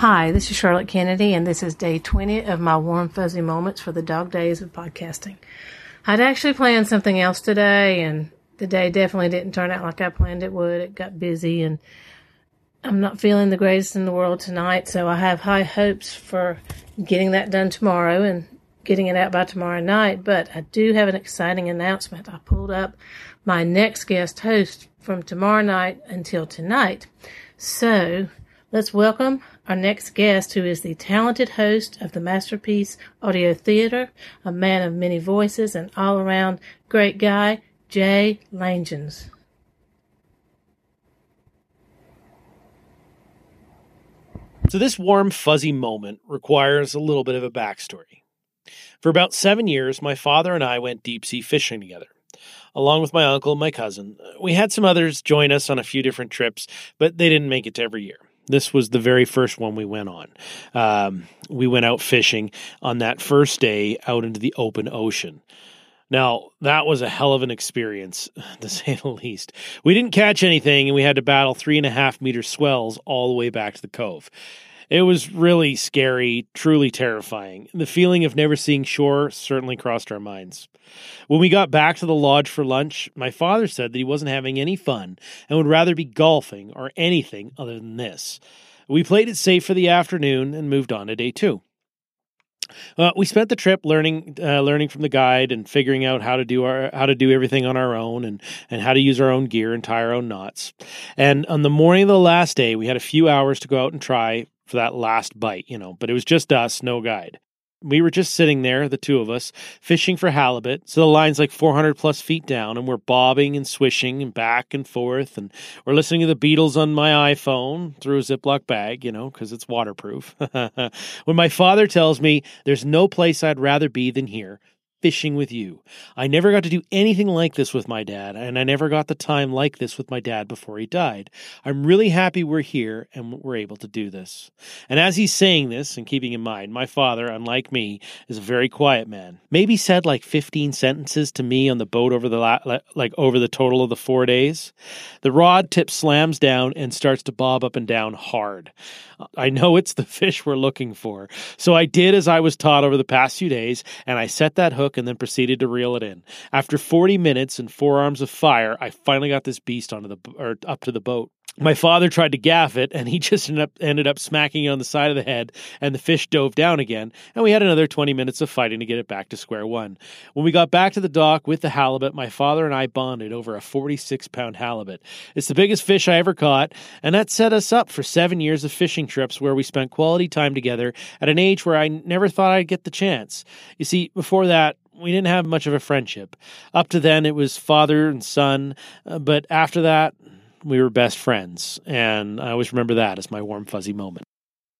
Hi, this is Charlotte Kennedy, and this is day 20 of my warm, fuzzy moments for the dog days of podcasting. I'd actually planned something else today, and the day definitely didn't turn out like I planned it would. It got busy, and I'm not feeling the greatest in the world tonight, so I have high hopes for getting that done tomorrow and getting it out by tomorrow night. But I do have an exciting announcement. I pulled up my next guest host from tomorrow night until tonight. So let's welcome our next guest, who is the talented host of the Masterpiece Audio Theater, a man of many voices, and all around great guy, Jay Langejans. So, this warm, fuzzy moment requires a little bit of a backstory. For about seven years, my father and I went deep sea fishing together, along with my uncle and my cousin. We had some others join us on a few different trips, but they didn't make it to every year. This was the very first one we went on. Um, we went out fishing on that first day out into the open ocean. Now, that was a hell of an experience, to say the least. We didn't catch anything, and we had to battle three and a half meter swells all the way back to the cove. It was really scary, truly terrifying. The feeling of never seeing shore certainly crossed our minds. When we got back to the lodge for lunch, my father said that he wasn't having any fun and would rather be golfing or anything other than this. We played it safe for the afternoon and moved on to day two. Uh, we spent the trip learning, uh, learning from the guide and figuring out how to do our how to do everything on our own and and how to use our own gear and tie our own knots. And on the morning of the last day, we had a few hours to go out and try for that last bite, you know. But it was just us, no guide. We were just sitting there, the two of us, fishing for halibut. So the line's like 400 plus feet down, and we're bobbing and swishing and back and forth. And we're listening to the Beatles on my iPhone through a Ziploc bag, you know, because it's waterproof. when my father tells me there's no place I'd rather be than here, fishing with you. I never got to do anything like this with my dad, and I never got the time like this with my dad before he died. I'm really happy we're here and we're able to do this. And as he's saying this, and keeping in mind, my father, unlike me, is a very quiet man. Maybe said like 15 sentences to me on the boat over the la- like over the total of the 4 days. The rod tip slams down and starts to bob up and down hard. I know it's the fish we're looking for. So I did as I was taught over the past few days, and I set that hook and then proceeded to reel it in. After 40 minutes and four arms of fire, I finally got this beast onto the or up to the boat. My father tried to gaff it and he just ended up, ended up smacking it on the side of the head and the fish dove down again and we had another 20 minutes of fighting to get it back to square one. When we got back to the dock with the halibut my father and i bonded over a 46 pound halibut. It's the biggest fish i ever caught and that set us up for seven years of fishing trips where we spent quality time together at an age where i never thought i'd get the chance. You see before that we didn't have much of a friendship. Up to then, it was father and son, uh, but after that, we were best friends. And I always remember that as my warm, fuzzy moment.